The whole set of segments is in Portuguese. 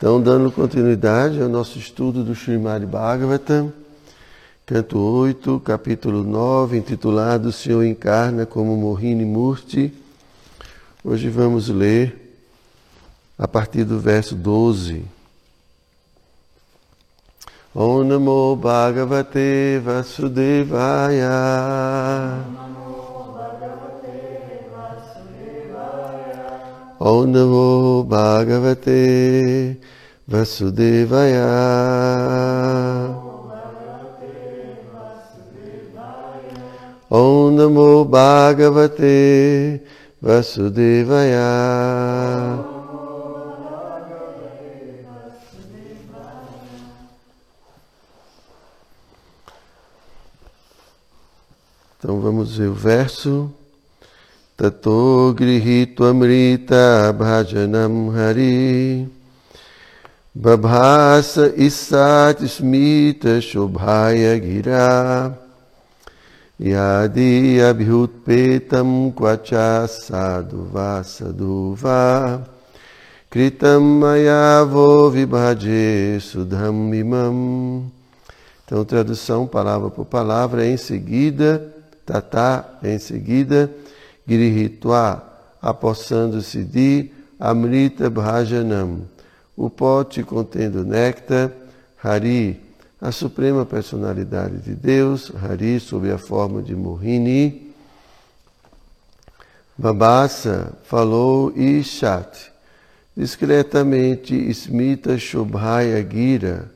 Então, dando continuidade ao nosso estudo do Srimad Bhagavatam, canto 8, capítulo 9, intitulado O Senhor encarna como Mohini Murti. Hoje vamos ler a partir do verso 12. Om Namo Bhagavate Vasudevaya. Om Namo Bhagavate Vasudevaya. Om Namo Bhagavate Vasudevaya. Então vamos ver o verso. Tato grihito amrita bhajanam hari Babhasa isat smita shobhaya gira Yadi abhyutpetam kvacha sadhu vasaduva Kritam mayavo vibhaje sudham imam Então tradução palavra por palavra em seguida Tata, em seguida, Girihitwa, apossando-se de Amrita Bhajanam, o pote contendo néctar, Hari, a suprema personalidade de Deus, Hari sob a forma de Mohini, Babasa falou Ishat, discretamente Smita Shobhaya Gira,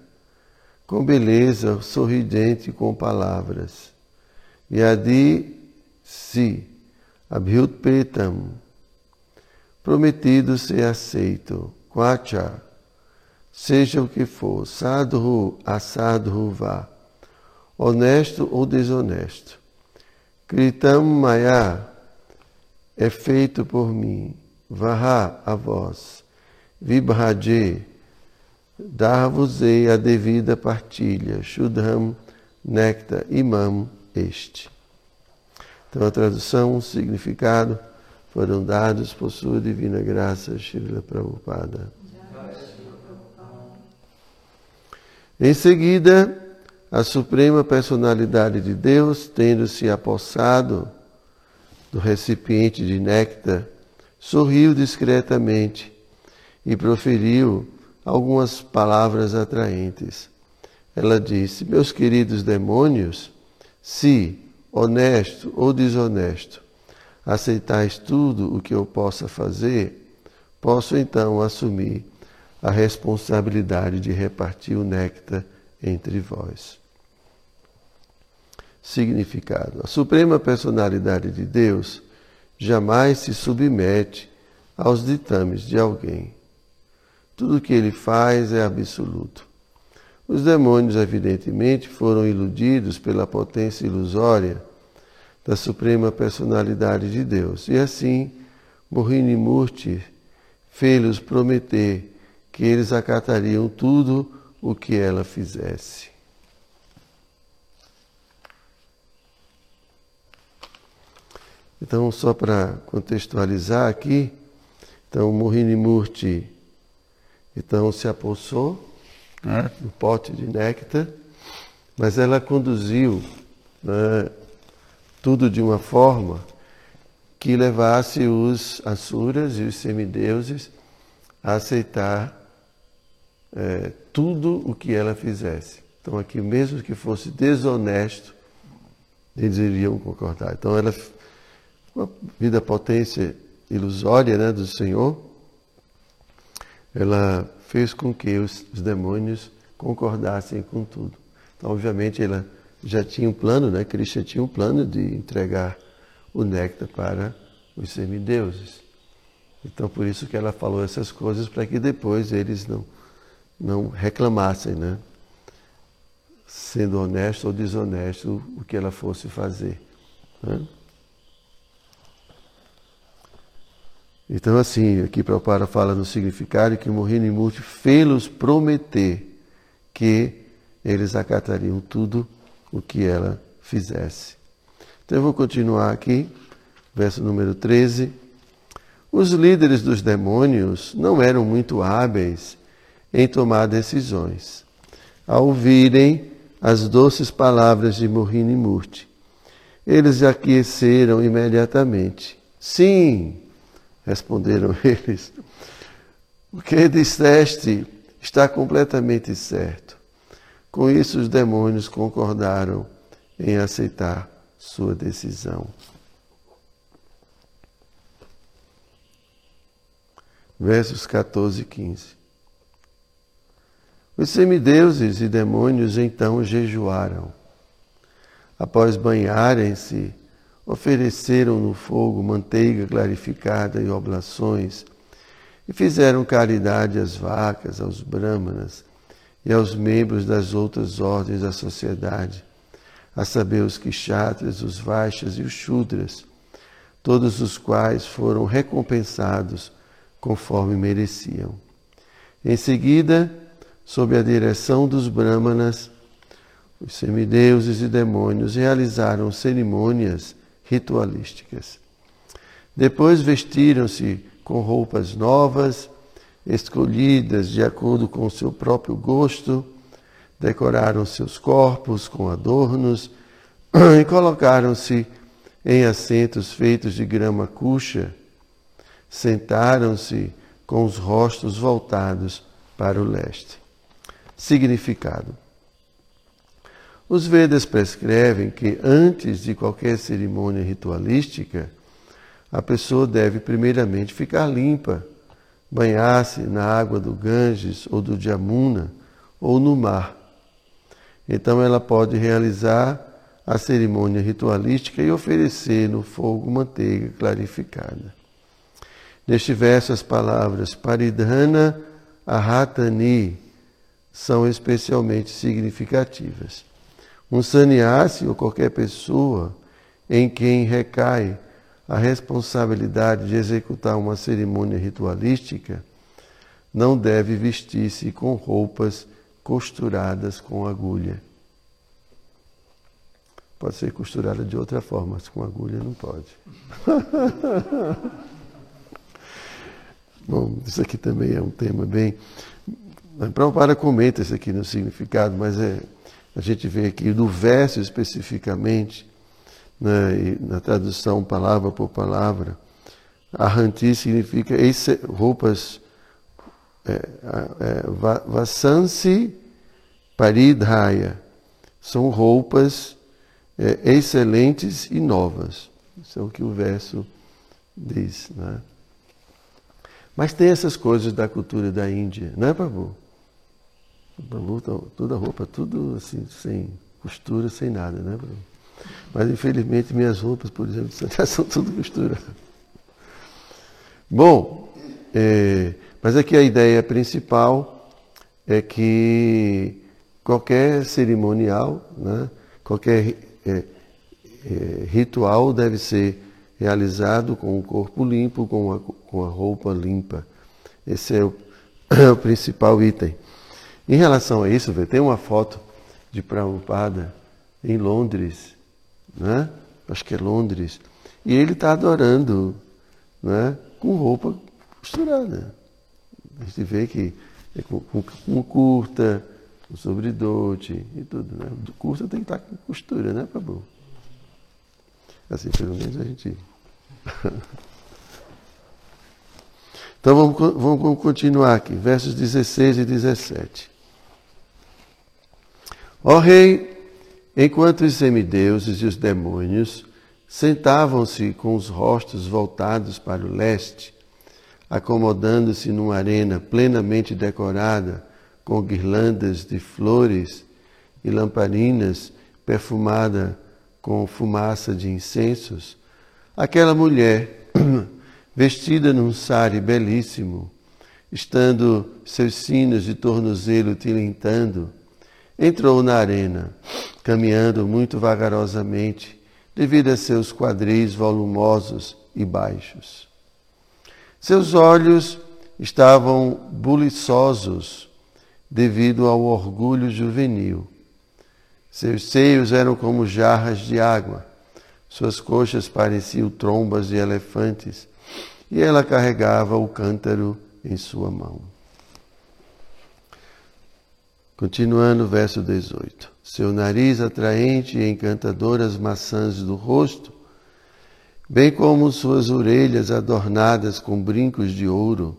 com beleza sorridente com palavras. Yadi si abhyutpetam, prometido ser aceito, quacha, seja o que for, sadhu asadhu vá, honesto ou desonesto. Kritam maya. É feito por mim, vaha a vós, vibhaje, dar-vos-ei a devida partilha, shudham, necta, imam, este. Então a tradução, o significado foram dados por sua divina graça, Srila Prabhupada. Em seguida, a Suprema Personalidade de Deus, tendo se apossado do recipiente de néctar, sorriu discretamente e proferiu algumas palavras atraentes. Ela disse: Meus queridos demônios, se, honesto ou desonesto, aceitais tudo o que eu possa fazer, posso então assumir a responsabilidade de repartir o néctar entre vós. Significado: A Suprema Personalidade de Deus jamais se submete aos ditames de alguém. Tudo o que ele faz é absoluto. Os demônios, evidentemente, foram iludidos pela potência ilusória da Suprema Personalidade de Deus. E assim, Mohini Murti fez-lhes prometer que eles acatariam tudo o que ela fizesse. Então, só para contextualizar aqui, então Mohini Murti então se apossou né, pote de néctar, mas ela conduziu né, tudo de uma forma que levasse os asuras e os semideuses a aceitar é, tudo o que ela fizesse. Então, aqui, mesmo que fosse desonesto, eles iriam concordar. Então, ela, com a vida potência ilusória né, do Senhor, ela fez com que os, os demônios concordassem com tudo. Então, obviamente, ela já tinha um plano, né? Krishna tinha um plano de entregar o néctar para os semideuses. Então, por isso que ela falou essas coisas, para que depois eles não, não reclamassem, né? Sendo honesto ou desonesto o que ela fosse fazer. Né? Então, assim, aqui Prabhupada fala no significado que Mohini Murti fê-los prometer que eles acatariam tudo o que ela fizesse. Então, eu vou continuar aqui, verso número 13. Os líderes dos demônios não eram muito hábeis em tomar decisões. Ao ouvirem as doces palavras de Mohini Murti, eles aqueceram imediatamente. Sim, responderam eles. O que disseste está completamente certo. Com isso, os demônios concordaram em aceitar sua decisão. Versos 14 e 15. Os semideuses e demônios então jejuaram. Após banharem-se, ofereceram no fogo manteiga clarificada e oblações, e fizeram caridade às vacas, aos brâmanas e aos membros das outras ordens da sociedade, a saber, os kshatras, os vaixas e os shudras, todos os quais foram recompensados conforme mereciam. Em seguida, sob a direção dos brahmanas, os semideuses e demônios realizaram cerimônias ritualísticas. Depois vestiram-se com roupas novas, escolhidas de acordo com o seu próprio gosto, decoraram seus corpos com adornos e colocaram-se em assentos feitos de grama cuxa. Sentaram-se com os rostos voltados para o leste. Significado: Os Vedas prescrevem que antes de qualquer cerimônia ritualística, a pessoa deve primeiramente ficar limpa, banhar-se na água do Ganges ou do Jamuna ou no mar. Então ela pode realizar a cerimônia ritualística e oferecer no fogo manteiga clarificada. Neste verso, as palavras Paridhana Ahatani são especialmente significativas. Um sannyasi ou qualquer pessoa em quem recai a responsabilidade de executar uma cerimônia ritualística não deve vestir-se com roupas costuradas com agulha. Pode ser costurada de outra forma, mas com agulha não pode. Bom, isso aqui também é um tema bem Prabhupada comenta isso aqui no significado, mas é, a gente vê aqui do verso especificamente, né, na tradução palavra por palavra, Arranti significa roupas é, é, Vasansi Paridhaya. São roupas é, excelentes e novas. Isso é o que o verso diz. Né? Mas tem essas coisas da cultura da Índia, não é, Prabhu? toda a roupa, tudo assim, sem costura, sem nada, né, Bruno? Mas infelizmente minhas roupas, por exemplo, são tudo costura. Bom, é, mas aqui a ideia principal é que qualquer cerimonial, né, qualquer é, é, ritual deve ser realizado com o corpo limpo, com a, com a roupa limpa. Esse é o, é o principal item. Em relação a isso, tem uma foto de Prabhupada em Londres, né? acho que é Londres, e ele está adorando né? com roupa costurada. A gente vê que é com, com, com curta, com sobredote e tudo. Né? Curta tem que estar tá com costura, né, Prabhu? Assim, pelo menos a gente. então vamos, vamos continuar aqui, versos 16 e 17. Ó rei, enquanto os semideuses e os demônios sentavam-se com os rostos voltados para o leste, acomodando-se numa arena plenamente decorada com guirlandas de flores e lamparinas perfumada com fumaça de incensos, aquela mulher, vestida num sari belíssimo, estando seus sinos de tornozelo tilintando, entrou na arena, caminhando muito vagarosamente, devido a seus quadris volumosos e baixos. Seus olhos estavam buliçosos devido ao orgulho juvenil. Seus seios eram como jarras de água, suas coxas pareciam trombas de elefantes, e ela carregava o cântaro em sua mão. Continuando o verso 18. Seu nariz atraente e encantador as maçãs do rosto, bem como suas orelhas adornadas com brincos de ouro,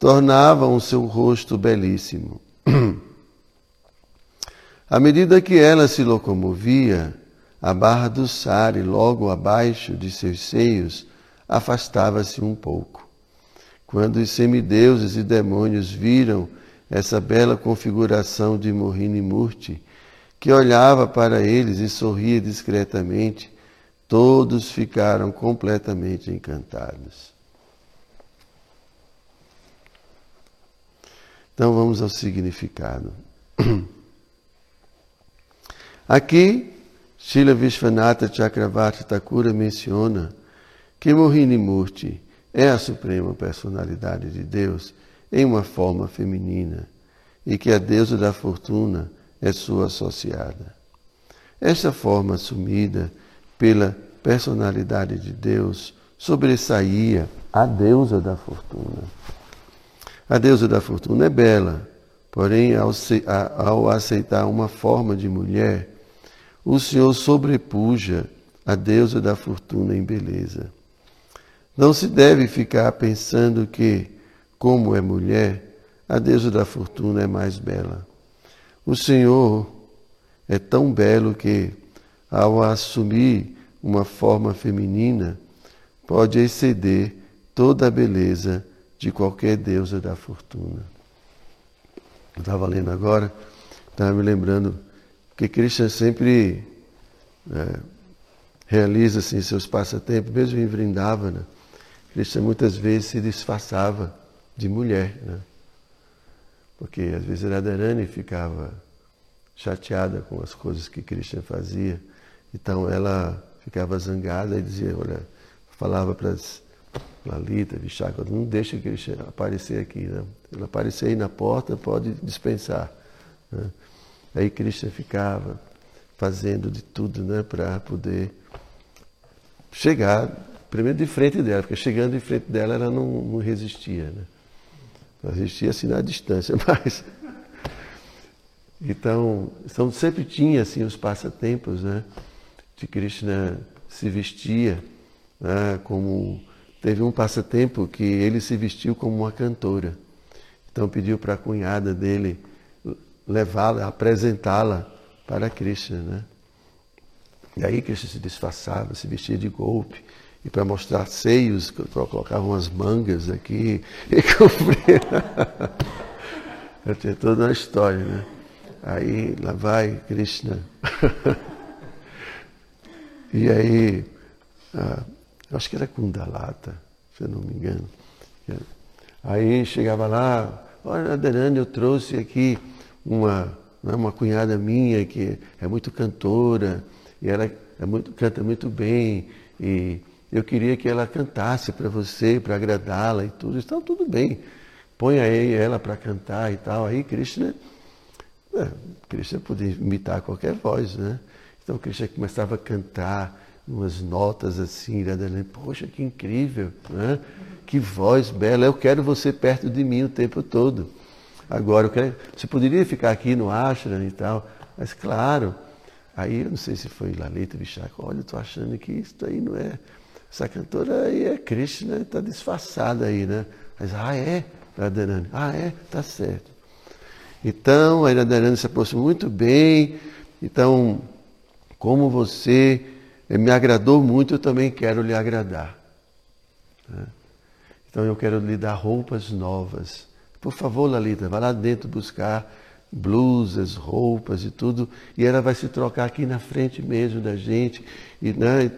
tornavam o seu rosto belíssimo. À medida que ela se locomovia, a barra do sari, logo abaixo de seus seios, afastava-se um pouco. Quando os semideuses e demônios viram essa bela configuração de Mohini Murti, que olhava para eles e sorria discretamente, todos ficaram completamente encantados. Então vamos ao significado. Aqui, Srila Vishwanatha Chakravarti Thakura menciona que Mohini Murti é a suprema personalidade de Deus em uma forma feminina e que a deusa da fortuna é sua associada. Esta forma assumida pela personalidade de Deus sobressaía a deusa da fortuna. A deusa da fortuna é bela, porém, ao aceitar uma forma de mulher, o Senhor sobrepuja a deusa da fortuna em beleza. Não se deve ficar pensando que, como é mulher, a deusa da fortuna é mais bela. O Senhor é tão belo que, ao assumir uma forma feminina, pode exceder toda a beleza de qualquer deusa da fortuna. Eu estava lendo agora, estava me lembrando que Krishna sempre é, realiza assim, seus passatempos, mesmo em Vrindavana. Krishna muitas vezes se disfarçava de mulher, né? porque às vezes Radharani ficava chateada com as coisas que Krishna fazia, então ela ficava zangada e dizia, olha, falava para as Lalita, Vishaka, não deixa Krishna aparecer aqui, né? Ele aparecer aí na porta, pode dispensar. Né? Aí Krishna ficava fazendo de tudo né, para poder chegar primeiro de frente dela, porque chegando de frente dela ela não, não resistia. Né? Não resistia assim na distância, mas. Então, então sempre tinha assim os passatempos, né? De Krishna se vestia né, como. Teve um passatempo que ele se vestiu como uma cantora. Então pediu para a cunhada dele levá-la, apresentá-la para Krishna, né? E aí Krishna se disfarçava, se vestia de golpe, e para mostrar seios, colocava umas mangas aqui e cobria. Tinha toda uma história, né? Aí lá vai Krishna. e aí, ah, acho que era Kundalata, se eu não me engano. Aí chegava lá, olha, Adarani, eu trouxe aqui uma, né, uma cunhada minha que é muito cantora e ela é muito, canta muito bem e eu queria que ela cantasse para você, para agradá-la e tudo. Então, tudo bem. Põe aí ela para cantar e tal. Aí Krishna, é, Krishna podia imitar qualquer voz, né? Então Krishna começava a cantar umas notas assim, poxa, que incrível, né? que voz bela, eu quero você perto de mim o tempo todo. Agora, você poderia ficar aqui no ashram e tal, mas claro, aí eu não sei se foi Lalita Vishaka, olha, eu estou achando que isso aí não é. Essa cantora aí é Krishna, está disfarçada aí, né? Mas, ah, é? Radharani, ah, é? Tá certo. Então, a Radharani se aproximou muito bem. Então, como você me agradou muito, eu também quero lhe agradar. Né? Então, eu quero lhe dar roupas novas por favor, Lalita, vá lá dentro buscar blusas, roupas e tudo, e ela vai se trocar aqui na frente mesmo da gente. E, né,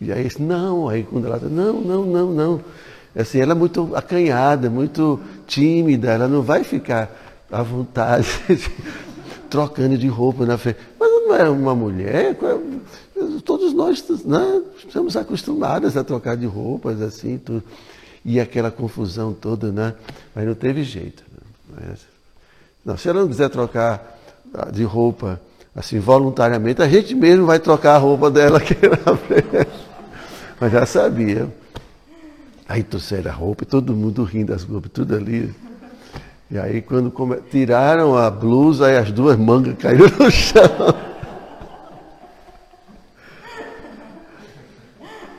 e aí, não, aí quando ela não, não, não, não. Assim, ela é muito acanhada, muito tímida, ela não vai ficar à vontade trocando de roupa na frente. Mas não é uma mulher, todos nós né, estamos acostumados a trocar de roupas assim, tudo e aquela confusão toda, né? Mas não teve jeito. Né? Não, se ela não quiser trocar ah, de roupa assim voluntariamente, a gente mesmo vai trocar a roupa dela aqui na frente. Mas já sabia. Aí trouxeram a roupa, e todo mundo rindo das roupas, tudo ali. E aí quando come... tiraram a blusa, aí as duas mangas caíram no chão.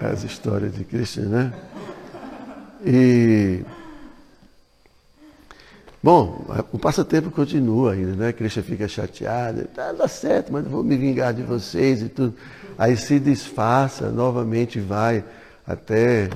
As histórias de Cristo, né? E Bom, o passatempo continua ainda, né? Cristian fica chateado, tá, dá certo, mas vou me vingar de vocês e tudo. Aí se disfarça, novamente vai até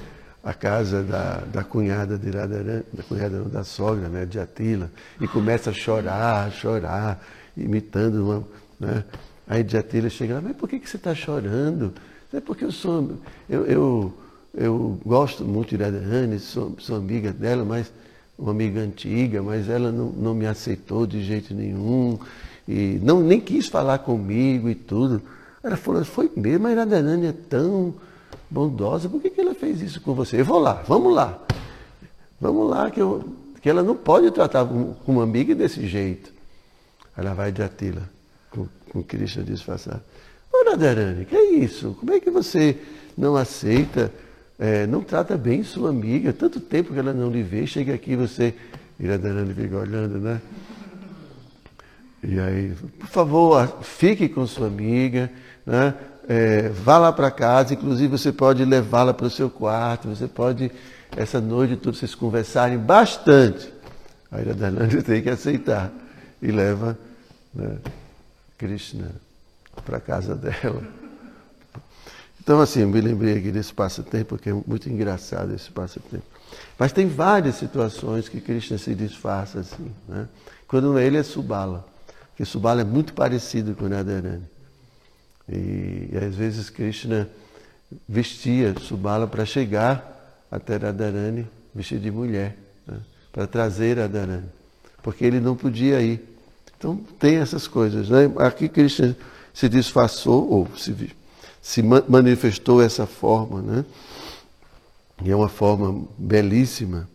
a casa da, da cunhada de Radharani, da cunhada não, da sogra, né, de Atila, e começa a chorar, chorar, imitando uma. Né? Aí de Atila chega lá, mas por que, que você está chorando? É porque eu sou. Eu, eu, eu gosto muito de Radharani, sou, sou amiga dela, mas uma amiga antiga, mas ela não, não me aceitou de jeito nenhum e não nem quis falar comigo e tudo. Ela falou, foi mesmo, mas a Radharani é tão bondosa, por que, que ela fez isso com você? Eu vou lá, vamos lá. Vamos lá, que, eu, que ela não pode tratar com, uma amiga desse jeito. Ela vai de Atila, com, com Krishna disfarçado. Ô Radharani, que é isso? Como é que você não aceita é, não trata bem sua amiga, tanto tempo que ela não lhe vê, chega aqui você. Dana fica olhando, né? E aí, por favor, fique com sua amiga, né? É, vá lá para casa, inclusive você pode levá-la para o seu quarto, você pode, essa noite todos vocês conversarem bastante. A Dananda tem que aceitar e leva né, Krishna para casa dela. Então, assim, eu me lembrei aqui desse passatempo, porque é muito engraçado esse passatempo. Mas tem várias situações que Krishna se disfarça assim. Né? Quando ele é Subala, porque Subala é muito parecido com Radharani. E, e às vezes Krishna vestia Subala para chegar até Radharani vestido de mulher, né? para trazer Radharani, porque ele não podia ir. Então tem essas coisas. Né? Aqui Krishna se disfarçou, ou se se manifestou essa forma, né? E é uma forma belíssima.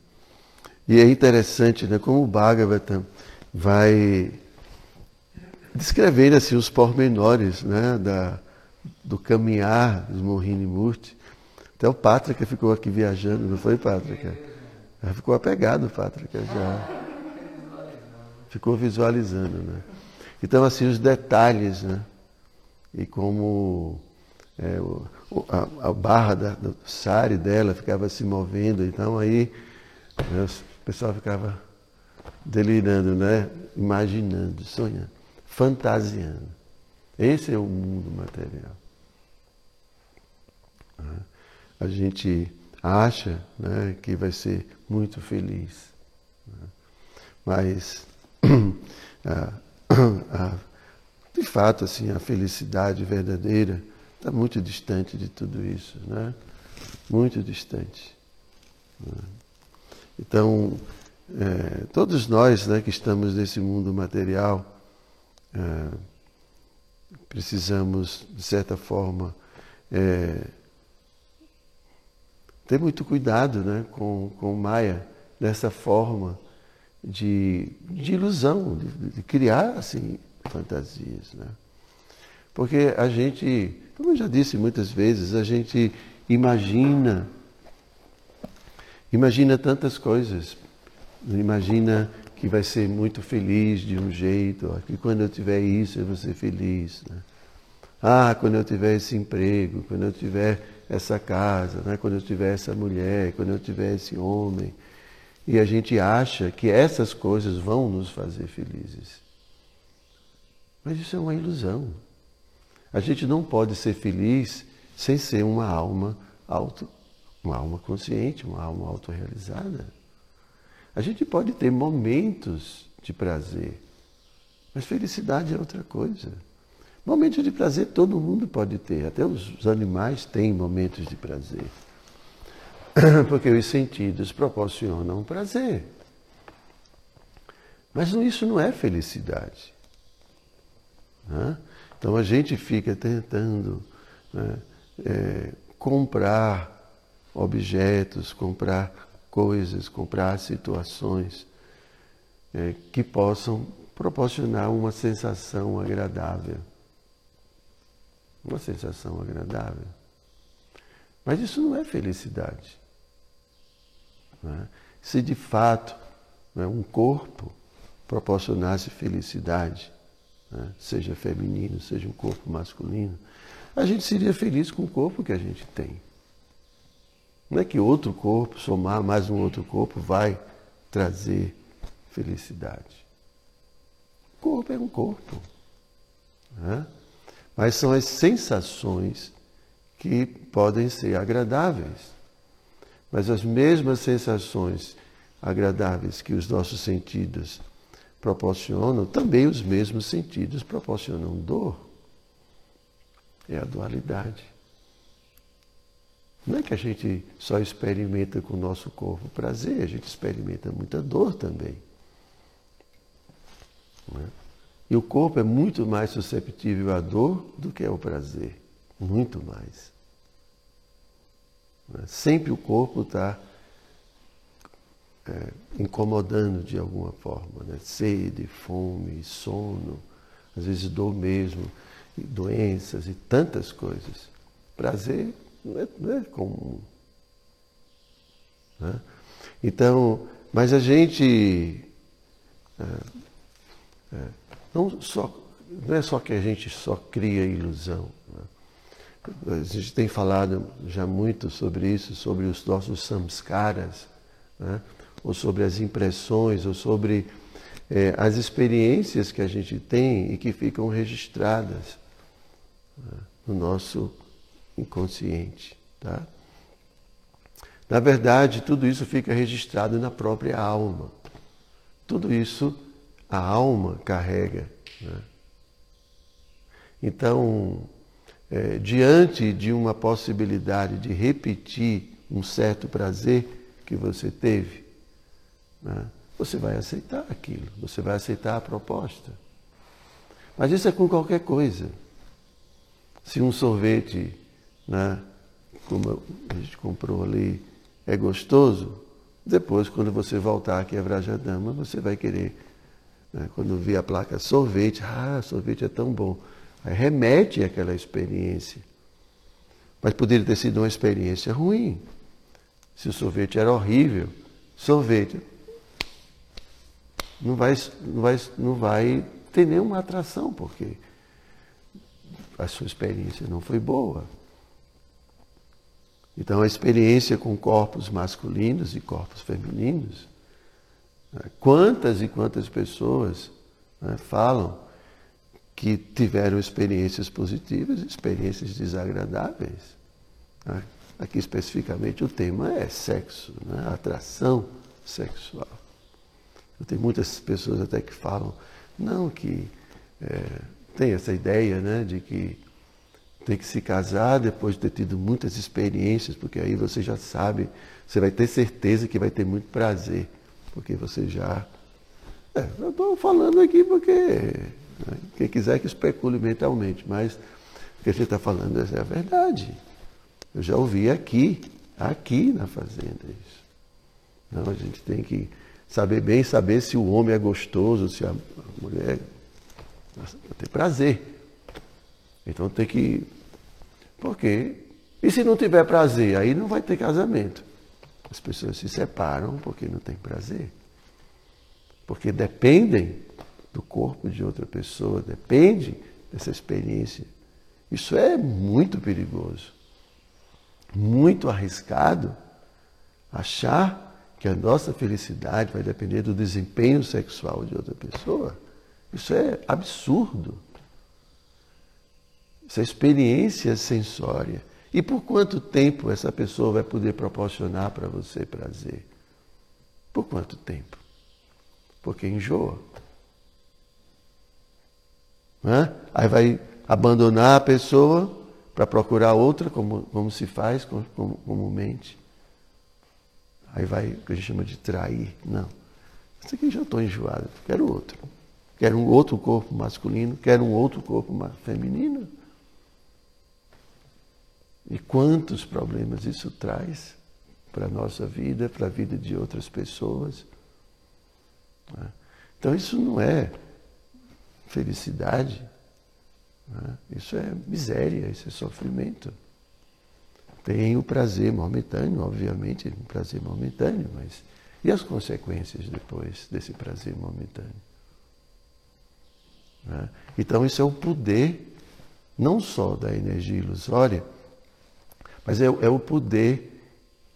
E é interessante, né? Como o Bhagavatam vai descrevendo assim os pormenores, né? Da, do caminhar dos Mohini Murti. Até o Pátrica ficou aqui viajando, não foi, Pátrica? Ficou apegado, Pátrica, já. Ficou visualizando, né? Então, assim, os detalhes, né? E como é, o, a, a, barra da, do sari dela ficava se movendo, então aí né, o pessoal ficava delirando, né? imaginando, sonhando, fantasiando. Esse é o mundo material. Né. A gente acha né, que vai ser muito feliz. Né? Mas, de fato, assim, a felicidade verdadeira Está muito distante de tudo isso, né? Muito distante. Né? Então, é, todos nós né, que estamos nesse mundo material, é, precisamos, de certa forma, é, ter muito cuidado né, com, com Maia, dessa forma de, de ilusão, de, de criar assim, fantasias. Né? Porque a gente, como eu já disse muitas vezes, a gente imagina, imagina tantas coisas. Imagina que vai ser muito feliz de um jeito, que quando eu tiver isso eu vou ser feliz. Né? Ah, quando eu tiver esse emprego, quando eu tiver essa casa, né? quando eu tiver essa mulher, quando eu tiver esse homem. E a gente acha que essas coisas vão nos fazer felizes. Mas isso é uma ilusão. A gente não pode ser feliz sem ser uma alma auto, uma alma consciente, uma alma autorrealizada. A gente pode ter momentos de prazer, mas felicidade é outra coisa. Momentos de prazer todo mundo pode ter, até os animais têm momentos de prazer. Porque os sentidos proporcionam prazer. Mas isso não é felicidade. Né? Então a gente fica tentando né, é, comprar objetos, comprar coisas, comprar situações é, que possam proporcionar uma sensação agradável. Uma sensação agradável. Mas isso não é felicidade. Né? Se de fato né, um corpo proporcionasse felicidade, né, seja feminino, seja um corpo masculino, a gente seria feliz com o corpo que a gente tem. Não é que outro corpo, somar mais um outro corpo, vai trazer felicidade. O corpo é um corpo. Né? Mas são as sensações que podem ser agradáveis. Mas as mesmas sensações agradáveis que os nossos sentidos proporcionam, também os mesmos sentidos proporcionam dor. É a dualidade. Não é que a gente só experimenta com o nosso corpo prazer, a gente experimenta muita dor também. É? E o corpo é muito mais susceptível à dor do que ao prazer. Muito mais. É? Sempre o corpo está é, incomodando de alguma forma. Né? Sede, fome, sono, às vezes dor mesmo, doenças e tantas coisas. Prazer não é, não é comum. Né? Então, mas a gente. É, é, não, só, não é só que a gente só cria ilusão. Né? A gente tem falado já muito sobre isso, sobre os nossos samskaras, né? Ou sobre as impressões, ou sobre é, as experiências que a gente tem e que ficam registradas né? no nosso inconsciente. Tá? Na verdade, tudo isso fica registrado na própria alma. Tudo isso a alma carrega. Né? Então, é, diante de uma possibilidade de repetir um certo prazer que você teve, né? você vai aceitar aquilo, você vai aceitar a proposta. Mas isso é com qualquer coisa. Se um sorvete né, como a gente comprou ali, é gostoso, depois, quando você voltar aqui a Vrajadama, você vai querer, né, quando vir a placa sorvete, ah, sorvete é tão bom. Aí remete àquela experiência. Mas poderia ter sido uma experiência ruim. Se o sorvete era horrível, sorvete não vai, não vai, não vai ter nenhuma atração, porque a sua experiência não foi boa. Então, a experiência com corpos masculinos e corpos femininos, né, quantas e quantas pessoas né, falam que tiveram experiências positivas e experiências desagradáveis. Né? Aqui, especificamente, o tema é sexo, né, atração sexual. Eu tenho muitas pessoas até que falam, não, que é, tem essa ideia né, de que tem que se casar depois de ter tido muitas experiências, porque aí você já sabe, você vai ter certeza que vai ter muito prazer, porque você já. É, eu estou falando aqui porque né, quem quiser que especule mentalmente, mas o que a gente está falando é a verdade. Eu já ouvi aqui, aqui na fazenda isso. Não, a gente tem que saber bem, saber se o homem é gostoso, se a mulher tem prazer. Então tem que. Por quê? E se não tiver prazer, aí não vai ter casamento. As pessoas se separam porque não tem prazer. Porque dependem do corpo de outra pessoa, depende dessa experiência. Isso é muito perigoso. Muito arriscado achar que a nossa felicidade vai depender do desempenho sexual de outra pessoa. Isso é absurdo essa experiência sensória. E por quanto tempo essa pessoa vai poder proporcionar para você prazer? Por quanto tempo? Porque enjoa. Aí vai abandonar a pessoa para procurar outra, como, como se faz comumente. Aí vai, o que a gente chama de trair. Não. Isso aqui já estou enjoado, quero outro. Quero um outro corpo masculino, quero um outro corpo feminino. E quantos problemas isso traz para a nossa vida, para a vida de outras pessoas. Né? Então isso não é felicidade, né? isso é miséria, isso é sofrimento. Tem o prazer momentâneo, obviamente, um prazer momentâneo, mas E as consequências depois desse prazer momentâneo? Né? Então, isso é o poder, não só da energia ilusória, mas é, é o poder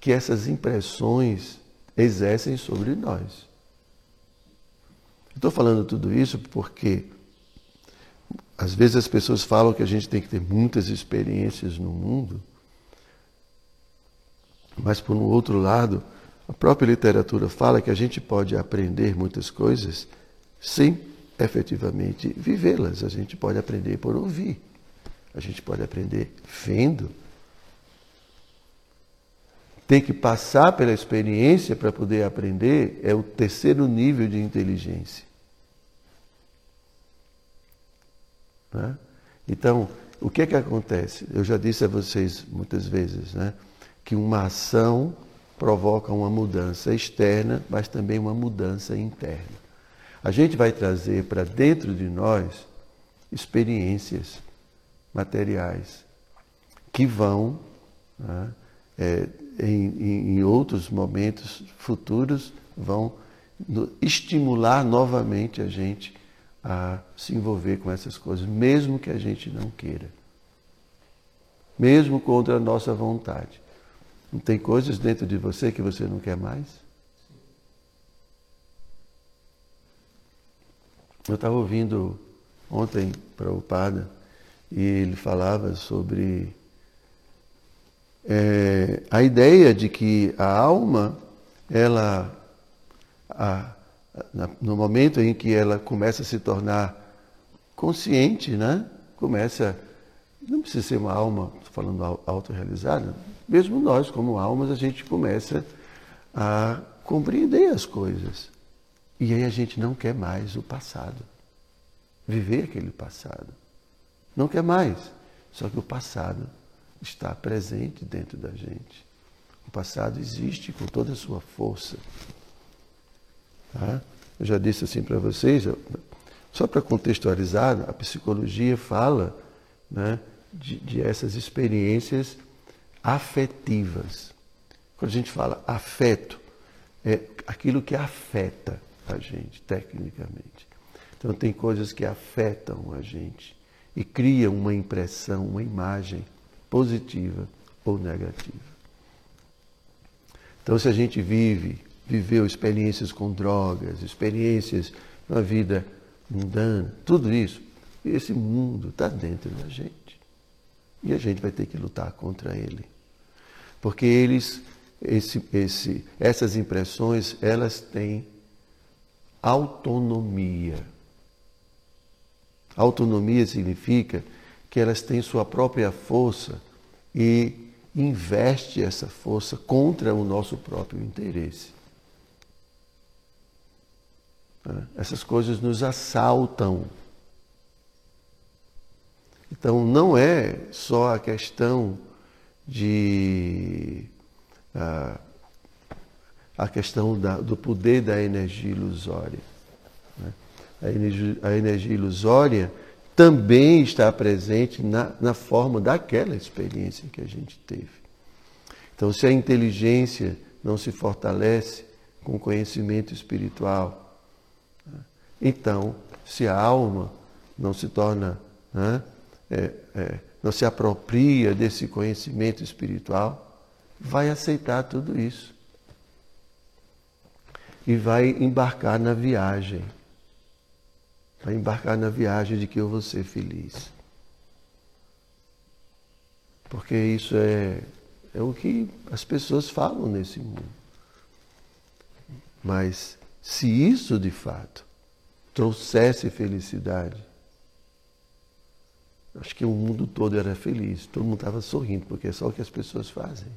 que essas impressões exercem sobre nós. Estou falando tudo isso porque às vezes as pessoas falam que a gente tem que ter muitas experiências no mundo, mas por um outro lado, a própria literatura fala que a gente pode aprender muitas coisas sem efetivamente vivê-las. A gente pode aprender por ouvir, a gente pode aprender vendo. Ter que passar pela experiência para poder aprender é o terceiro nível de inteligência. Né? Então, o que é que acontece? Eu já disse a vocês muitas vezes, né? Que uma ação provoca uma mudança externa, mas também uma mudança interna. A gente vai trazer para dentro de nós experiências materiais que vão, né, é, em, em outros momentos futuros, vão estimular novamente a gente a se envolver com essas coisas, mesmo que a gente não queira. Mesmo contra a nossa vontade. Não tem coisas dentro de você que você não quer mais? Eu estava ouvindo ontem para o Pada e ele falava sobre é, a ideia de que a alma, ela, a, no momento em que ela começa a se tornar consciente, né? começa, não precisa ser uma alma, falando autorrealizada, mesmo nós, como almas, a gente começa a compreender as coisas. E aí a gente não quer mais o passado, viver aquele passado. Não quer mais. Só que o passado está presente dentro da gente. O passado existe com toda a sua força. Tá? Eu já disse assim para vocês, só para contextualizar, a psicologia fala né, de, de essas experiências afetivas. Quando a gente fala afeto, é aquilo que afeta a gente, tecnicamente. Então, tem coisas que afetam a gente e criam uma impressão, uma imagem positiva ou negativa. Então, se a gente vive viveu experiências com drogas, experiências na vida mundana, tudo isso, esse mundo está dentro da gente. E a gente vai ter que lutar contra ele. Porque eles, esse, esse, essas impressões, elas têm autonomia. Autonomia significa que elas têm sua própria força e investe essa força contra o nosso próprio interesse. Né? Essas coisas nos assaltam. Então não é só a questão de a, a questão da, do poder da energia ilusória. Né? A, energia, a energia ilusória também está presente na, na forma daquela experiência que a gente teve. Então, se a inteligência não se fortalece com conhecimento espiritual, então, se a alma não se torna, né, é, é, não se apropria desse conhecimento espiritual, vai aceitar tudo isso. E vai embarcar na viagem. Vai embarcar na viagem de que eu vou ser feliz. Porque isso é, é o que as pessoas falam nesse mundo. Mas se isso de fato trouxesse felicidade, acho que o mundo todo era feliz, todo mundo estava sorrindo, porque é só o que as pessoas fazem.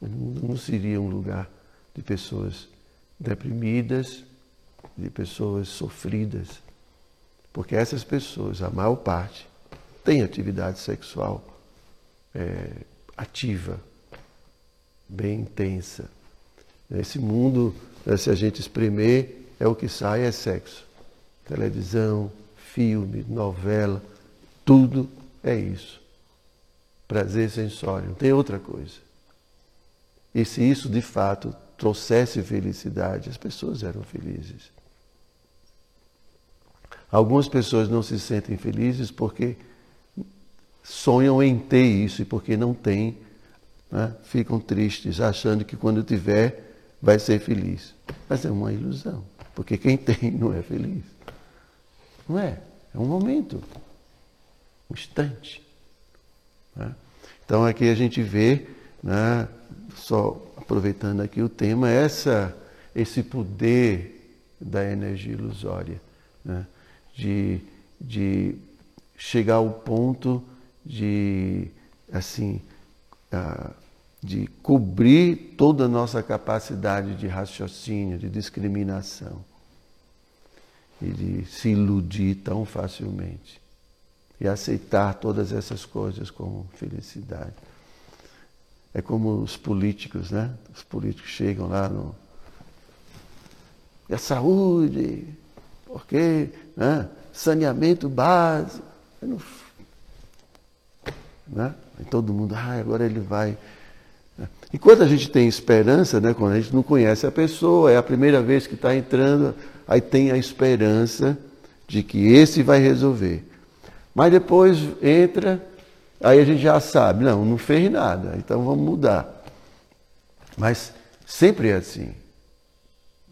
O mundo não seria um lugar de pessoas deprimidas, de pessoas sofridas, porque essas pessoas, a maior parte, tem atividade sexual é, ativa, bem intensa. Esse mundo se a gente espremer, é o que sai é sexo. Televisão, filme, novela, tudo é isso. Prazer sensório, não tem outra coisa. E se isso de fato trouxesse felicidade, as pessoas eram felizes. Algumas pessoas não se sentem felizes porque sonham em ter isso e porque não têm, né, ficam tristes, achando que quando tiver vai ser feliz. Mas é uma ilusão, porque quem tem não é feliz. Não é? É um momento, um instante. Né? Então aqui a gente vê, né, só aproveitando aqui o tema, essa, esse poder da energia ilusória, né? de, de chegar ao ponto de, assim, uh, de cobrir toda a nossa capacidade de raciocínio, de discriminação e de se iludir tão facilmente e aceitar todas essas coisas como felicidade. É como os políticos, né? Os políticos chegam lá no. E a saúde, porque né? saneamento básico. Né? E todo mundo, ah, agora ele vai. Enquanto a gente tem esperança, né? quando a gente não conhece a pessoa, é a primeira vez que está entrando, aí tem a esperança de que esse vai resolver. Mas depois entra Aí a gente já sabe, não, não fez nada, então vamos mudar. Mas sempre é assim.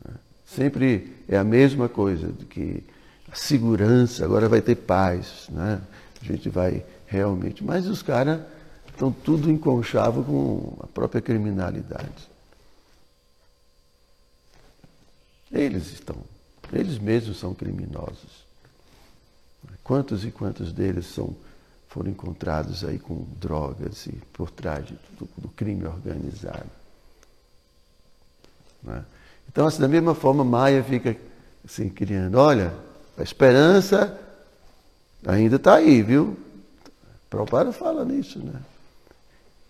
Né? Sempre é a mesma coisa, de que a segurança, agora vai ter paz, né? a gente vai realmente. Mas os caras estão tudo em conchavo com a própria criminalidade. Eles estão, eles mesmos são criminosos. Quantos e quantos deles são foram encontrados aí com drogas e por trás do, do crime organizado. Né? Então, assim, da mesma forma, Maia fica assim, criando, olha, a esperança ainda está aí, viu? Prabhupada fala nisso, né?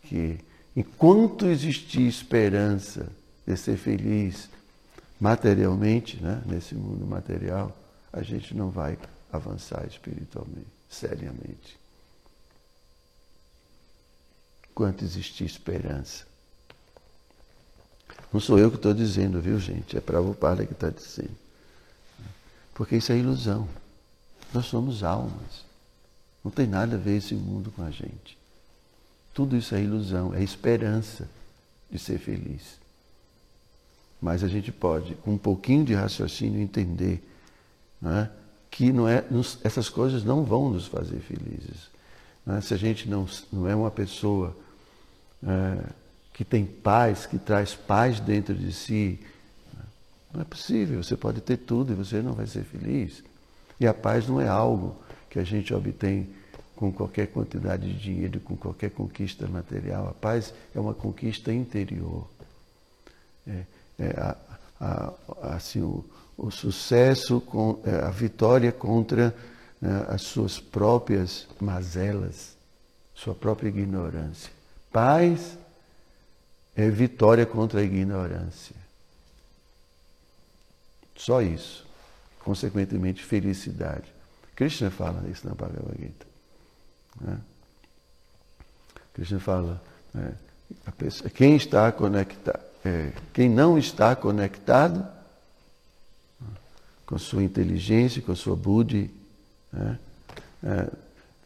Que enquanto existir esperança de ser feliz materialmente, né? nesse mundo material, a gente não vai avançar espiritualmente, seriamente enquanto existir esperança. Não sou eu que estou dizendo, viu, gente? É Prabhupada que está dizendo. Porque isso é ilusão. Nós somos almas. Não tem nada a ver esse mundo com a gente. Tudo isso é ilusão, é esperança de ser feliz. Mas a gente pode, com um pouquinho de raciocínio, entender é? que não é, essas coisas não vão nos fazer felizes. É? Se a gente não, não é uma pessoa é, que tem paz, que traz paz dentro de si. Não é possível, você pode ter tudo e você não vai ser feliz. E a paz não é algo que a gente obtém com qualquer quantidade de dinheiro, com qualquer conquista material. A paz é uma conquista interior. É, é a, a, assim, o, o sucesso, com, é, a vitória contra né, as suas próprias mazelas, sua própria ignorância. Paz é vitória contra a ignorância. Só isso. Consequentemente, felicidade. Krishna fala isso na Bhagavad Gita. Né? Krishna fala, né? pessoa, quem está conectado, é, quem não está conectado com sua inteligência, com sua buddhi, né? é,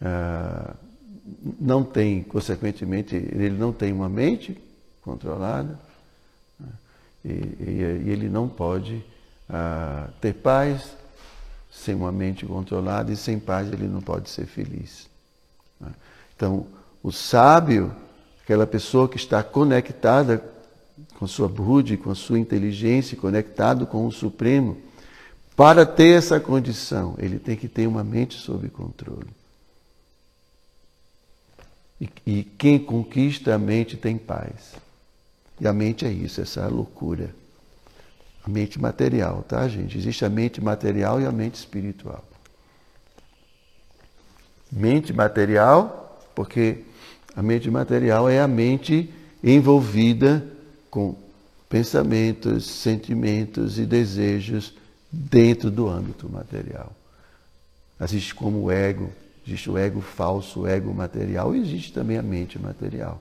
é, não tem, consequentemente, ele não tem uma mente controlada né? e, e, e, ele não pode ah, ter paz sem uma mente controlada e sem paz ele não pode ser feliz. Né? Então, o sábio, aquela pessoa que está conectada com sua buddhi, com sua inteligência, conectado com o Supremo, para ter essa condição, ele tem que ter uma mente sob controle. E, e quem conquista a mente tem paz. E a mente é isso, essa loucura. A mente material, tá, gente? Existe a mente material e a mente espiritual. Mente material, porque a mente material é a mente envolvida com pensamentos, sentimentos e desejos dentro do âmbito material. Existe como o ego, Existe o ego falso, o ego material, e existe também a mente material.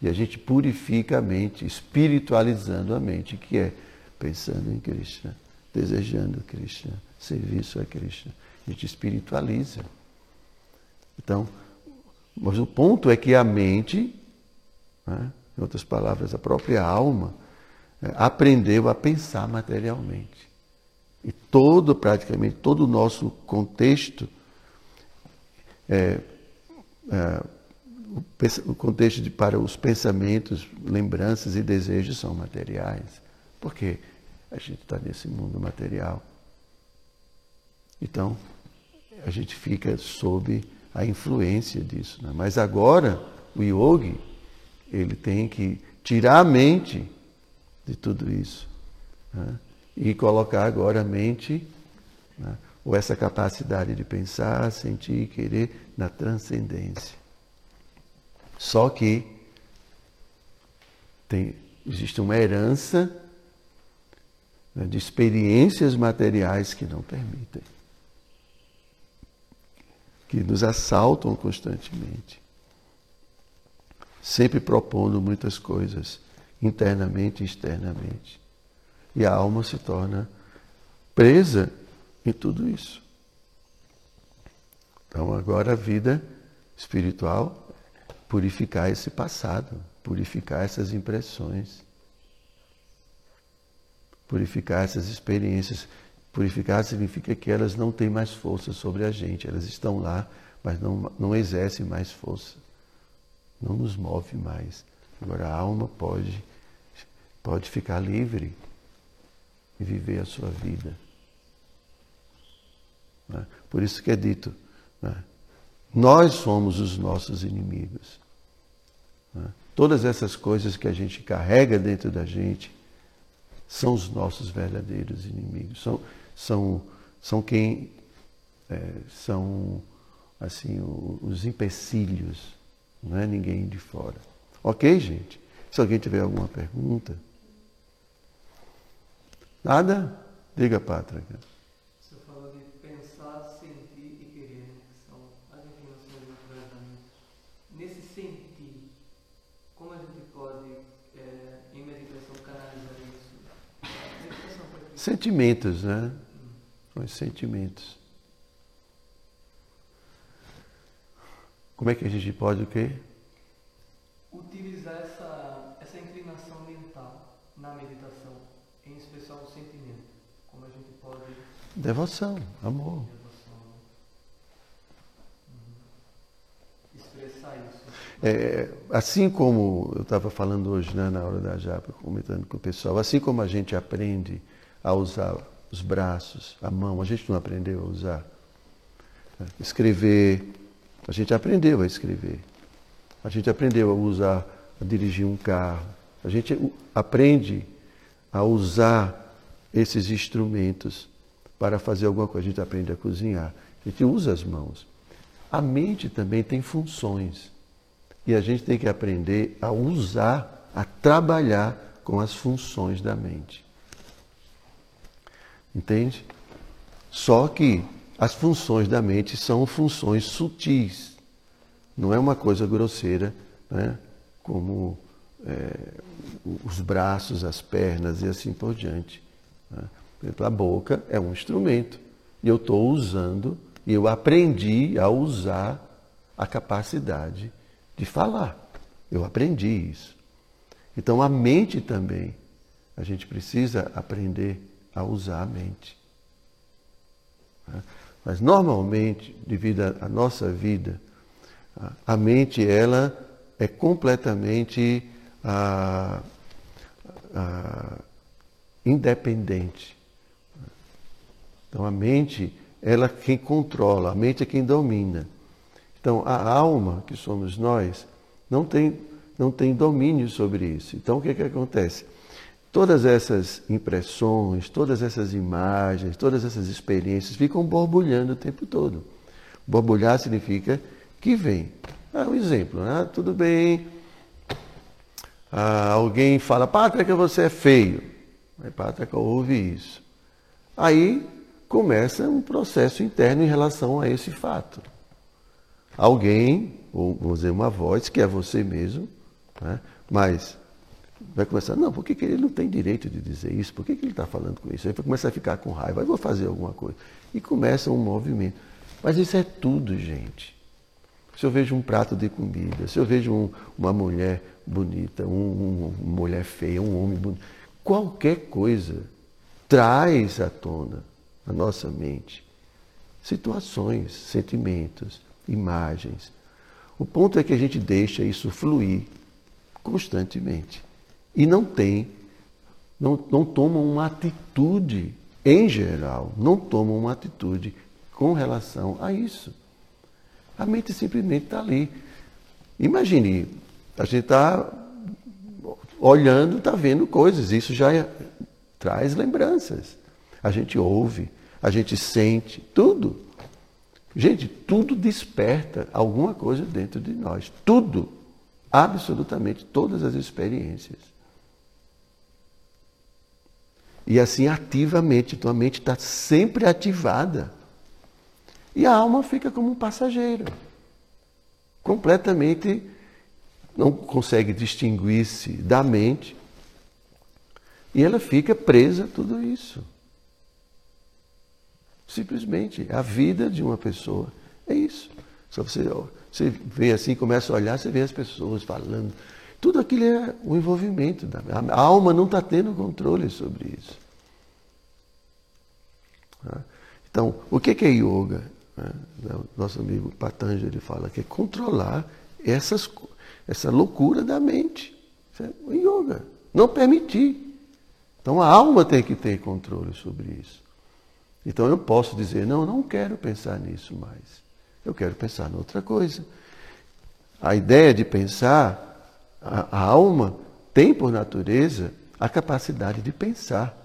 E a gente purifica a mente, espiritualizando a mente, que é pensando em Krishna, desejando Krishna, serviço a Krishna. A gente espiritualiza. Então, mas o ponto é que a mente, né, em outras palavras, a própria alma, é, aprendeu a pensar materialmente. E todo, praticamente, todo o nosso contexto, é, é, o, contexto de, para os pensamentos, lembranças e desejos são materiais. Porque a gente está nesse mundo material. Então, a gente fica sob a influência disso. Né? Mas agora, o yogi, ele tem que tirar a mente de tudo isso né? e colocar agora a mente, né? ou essa capacidade de pensar, sentir e querer na transcendência. Só que tem, existe uma herança né, de experiências materiais que não permitem que nos assaltam constantemente, sempre propondo muitas coisas, internamente e externamente. E a alma se torna presa em tudo isso. Então, agora a vida espiritual purificar esse passado, purificar essas impressões, purificar essas experiências Purificar significa que elas não têm mais força sobre a gente, elas estão lá, mas não, não exercem mais força, não nos move mais. Agora a alma pode, pode ficar livre e viver a sua vida. Né? Por isso que é dito, né? nós somos os nossos inimigos. Né? Todas essas coisas que a gente carrega dentro da gente são os nossos verdadeiros inimigos. São, são, são quem é, são assim os empecilhos, não é ninguém de fora. Ok, gente? Se alguém tiver alguma pergunta. Nada? Diga, Pátria. Você falou de pensar, sentir e querer, né? que são as inclinações naturais da mente. Nesse sentir, como a gente pode, é, em meditação, canalizar isso? Sentimentos, né? Os sentimentos. Como é que a gente pode o quê? Utilizar essa, essa inclinação mental na meditação, em especial o sentimento. Como a gente pode. Devoção, amor. Devoção. Uhum. Expressar isso. É, assim como eu estava falando hoje né, na hora da japa, comentando com o pessoal, assim como a gente aprende a usar os braços, a mão. A gente não aprendeu a usar. Escrever, a gente aprendeu a escrever. A gente aprendeu a usar, a dirigir um carro. A gente aprende a usar esses instrumentos para fazer alguma coisa. A gente aprende a cozinhar. A gente usa as mãos. A mente também tem funções. E a gente tem que aprender a usar, a trabalhar com as funções da mente. Entende? Só que as funções da mente são funções sutis. Não é uma coisa grosseira, né? como é, os braços, as pernas e assim por diante. Né? A boca é um instrumento. E eu estou usando, e eu aprendi a usar a capacidade de falar. Eu aprendi isso. Então a mente também. A gente precisa aprender a usar a mente. Mas normalmente, devido à nossa vida, a mente ela é completamente independente. Então a mente ela é quem controla, a mente é quem domina. Então a alma, que somos nós, não tem, não tem domínio sobre isso. Então o que, que acontece? Todas essas impressões, todas essas imagens, todas essas experiências ficam borbulhando o tempo todo. Borbulhar significa que vem. É um exemplo, né? Tudo bem. Ah, alguém fala, Pátrica, você é feio. Aí Pátrica ouve isso. Aí começa um processo interno em relação a esse fato. Alguém, ou vamos dizer, uma voz, que é você mesmo, Né? Mas vai começar, não, por que, que ele não tem direito de dizer isso? Por que, que ele está falando com isso? Aí vai começar a ficar com raiva, aí vou fazer alguma coisa. E começa um movimento. Mas isso é tudo, gente. Se eu vejo um prato de comida, se eu vejo um, uma mulher bonita, um, uma mulher feia, um homem bonito, qualquer coisa traz à tona a nossa mente situações, sentimentos, imagens. O ponto é que a gente deixa isso fluir constantemente e não tem, não, não toma uma atitude, em geral, não toma uma atitude com relação a isso. A mente simplesmente está ali. Imagine, a gente está olhando, está vendo coisas, isso já é, traz lembranças. A gente ouve, a gente sente, tudo. Gente, tudo desperta alguma coisa dentro de nós. Tudo. Absolutamente todas as experiências. E assim ativamente, tua mente está sempre ativada. E a alma fica como um passageiro. Completamente não consegue distinguir-se da mente. E ela fica presa a tudo isso. Simplesmente, a vida de uma pessoa é isso. Só você, você vê assim, começa a olhar, você vê as pessoas falando. Tudo aquilo é o envolvimento. Da, a alma não está tendo controle sobre isso. Tá? Então, o que é yoga? Né? Nosso amigo Patanjali fala que é controlar essas, essa loucura da mente. Isso é o yoga. Não permitir. Então a alma tem que ter controle sobre isso. Então eu posso dizer, não, não quero pensar nisso mais. Eu quero pensar em outra coisa. A ideia de pensar, a, a alma tem por natureza a capacidade de pensar.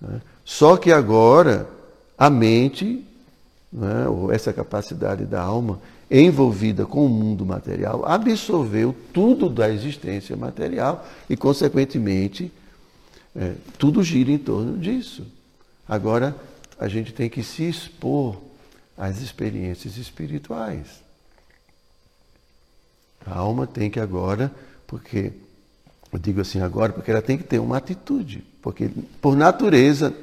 Né? Só que agora a mente, né, ou essa capacidade da alma, envolvida com o mundo material, absorveu tudo da existência material e, consequentemente, é, tudo gira em torno disso. Agora, a gente tem que se expor às experiências espirituais. A alma tem que agora, porque, eu digo assim agora, porque ela tem que ter uma atitude. Porque, por natureza,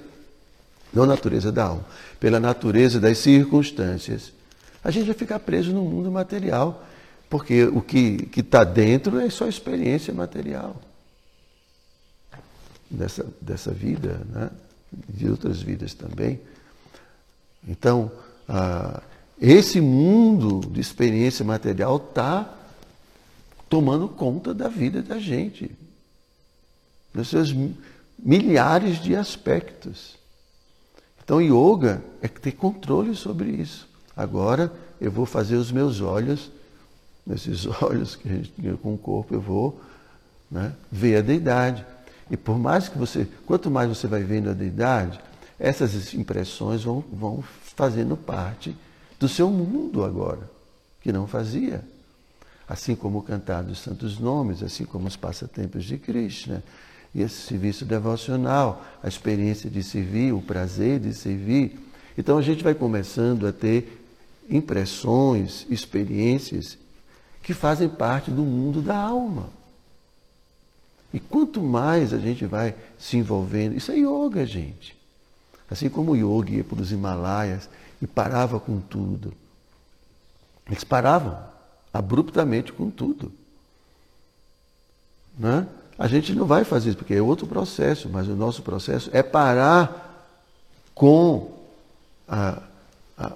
não natureza da alma, pela natureza das circunstâncias, a gente vai ficar preso no mundo material. Porque o que está dentro é só experiência material dessa, dessa vida, né? de outras vidas também. Então, ah, esse mundo de experiência material está tomando conta da vida da gente, nos seus milhares de aspectos. Então, yoga é ter controle sobre isso. Agora eu vou fazer os meus olhos, nesses olhos que a gente tem com o corpo, eu vou né, ver a deidade. E por mais que você, quanto mais você vai vendo a deidade, essas impressões vão, vão fazendo parte do seu mundo agora, que não fazia. Assim como o cantar dos santos nomes, assim como os passatempos de Krishna, e esse serviço devocional, a experiência de servir, o prazer de servir. Então a gente vai começando a ter impressões, experiências que fazem parte do mundo da alma. E quanto mais a gente vai se envolvendo, isso é yoga, gente. Assim como o yogi ia para os Himalaias e parava com tudo. Eles paravam abruptamente com tudo. Né? A gente não vai fazer isso, porque é outro processo, mas o nosso processo é parar com a, a,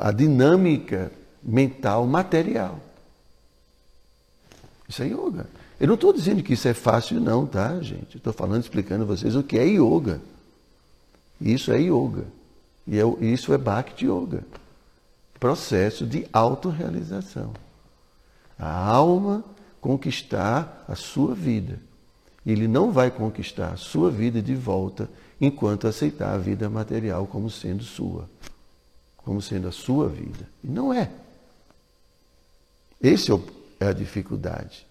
a dinâmica mental material. Isso é yoga. Eu não estou dizendo que isso é fácil, não, tá, gente? Estou falando, explicando a vocês o que é yoga. Isso é yoga. E é, isso é Bhakti Yoga. Processo de autorrealização. A alma conquistar a sua vida. Ele não vai conquistar a sua vida de volta enquanto aceitar a vida material como sendo sua, como sendo a sua vida. E não é. Esse é a dificuldade.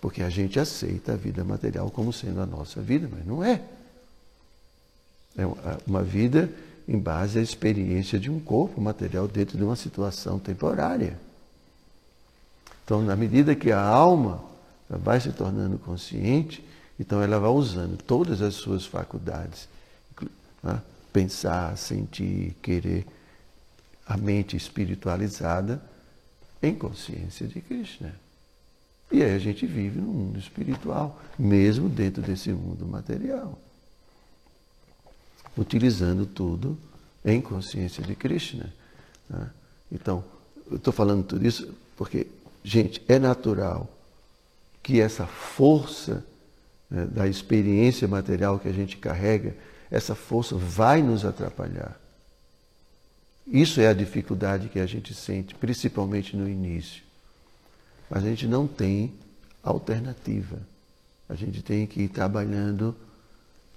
Porque a gente aceita a vida material como sendo a nossa vida, mas não é. É uma vida em base à experiência de um corpo material dentro de uma situação temporária. Então, na medida que a alma vai se tornando consciente, então ela vai usando todas as suas faculdades. Né? Pensar, sentir, querer. A mente espiritualizada em consciência de Krishna. E aí a gente vive no mundo espiritual, mesmo dentro desse mundo material. Utilizando tudo em consciência de Krishna. Né? Então, eu estou falando tudo isso porque, gente, é natural que essa força né, da experiência material que a gente carrega, essa força vai nos atrapalhar. Isso é a dificuldade que a gente sente, principalmente no início. Mas a gente não tem alternativa. A gente tem que ir trabalhando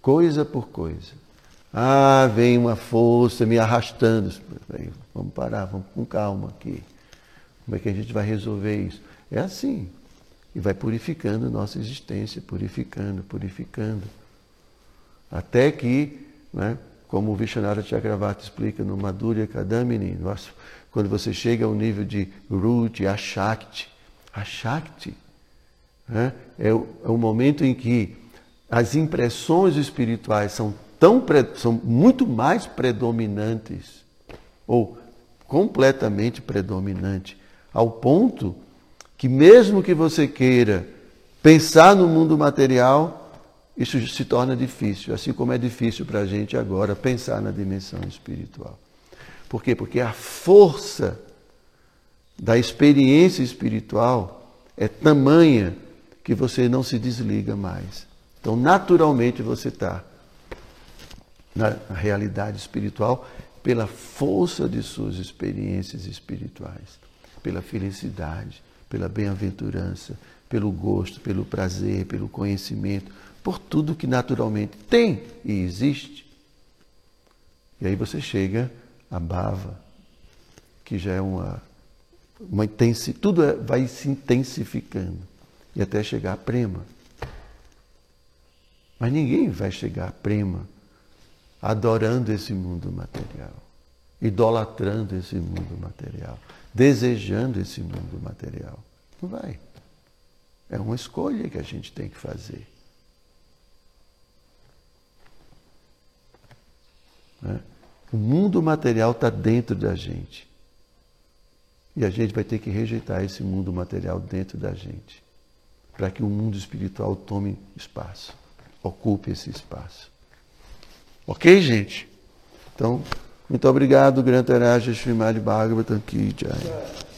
coisa por coisa. Ah, vem uma força me arrastando. Vamos parar, vamos com calma aqui. Como é que a gente vai resolver isso? É assim. E vai purificando nossa existência, purificando, purificando. Até que, né, como o Vishnara Chakravarti explica no Madhurya Kadamini, quando você chega ao nível de Ruti, Ashakti, Ashakti né, é, o, é o momento em que as impressões espirituais são tão são muito mais predominantes ou completamente predominante ao ponto que mesmo que você queira pensar no mundo material, isso se torna difícil, assim como é difícil para a gente agora pensar na dimensão espiritual. Por quê? Porque a força da experiência espiritual é tamanha que você não se desliga mais. Então, naturalmente, você está na realidade espiritual pela força de suas experiências espirituais, pela felicidade, pela bem-aventurança, pelo gosto, pelo prazer, pelo conhecimento, por tudo que naturalmente tem e existe. E aí você chega a bava, que já é uma, uma intensidade, tudo é, vai se intensificando e até chegar a prema. Mas ninguém vai chegar a prema adorando esse mundo material, idolatrando esse mundo material, desejando esse mundo material. Não vai. É uma escolha que a gente tem que fazer. Né? O mundo material está dentro da gente. E a gente vai ter que rejeitar esse mundo material dentro da gente, para que o mundo espiritual tome espaço, ocupe esse espaço. Ok, gente? Então, muito obrigado, Grantaraja Srimad Bhagavatam Ki Jai.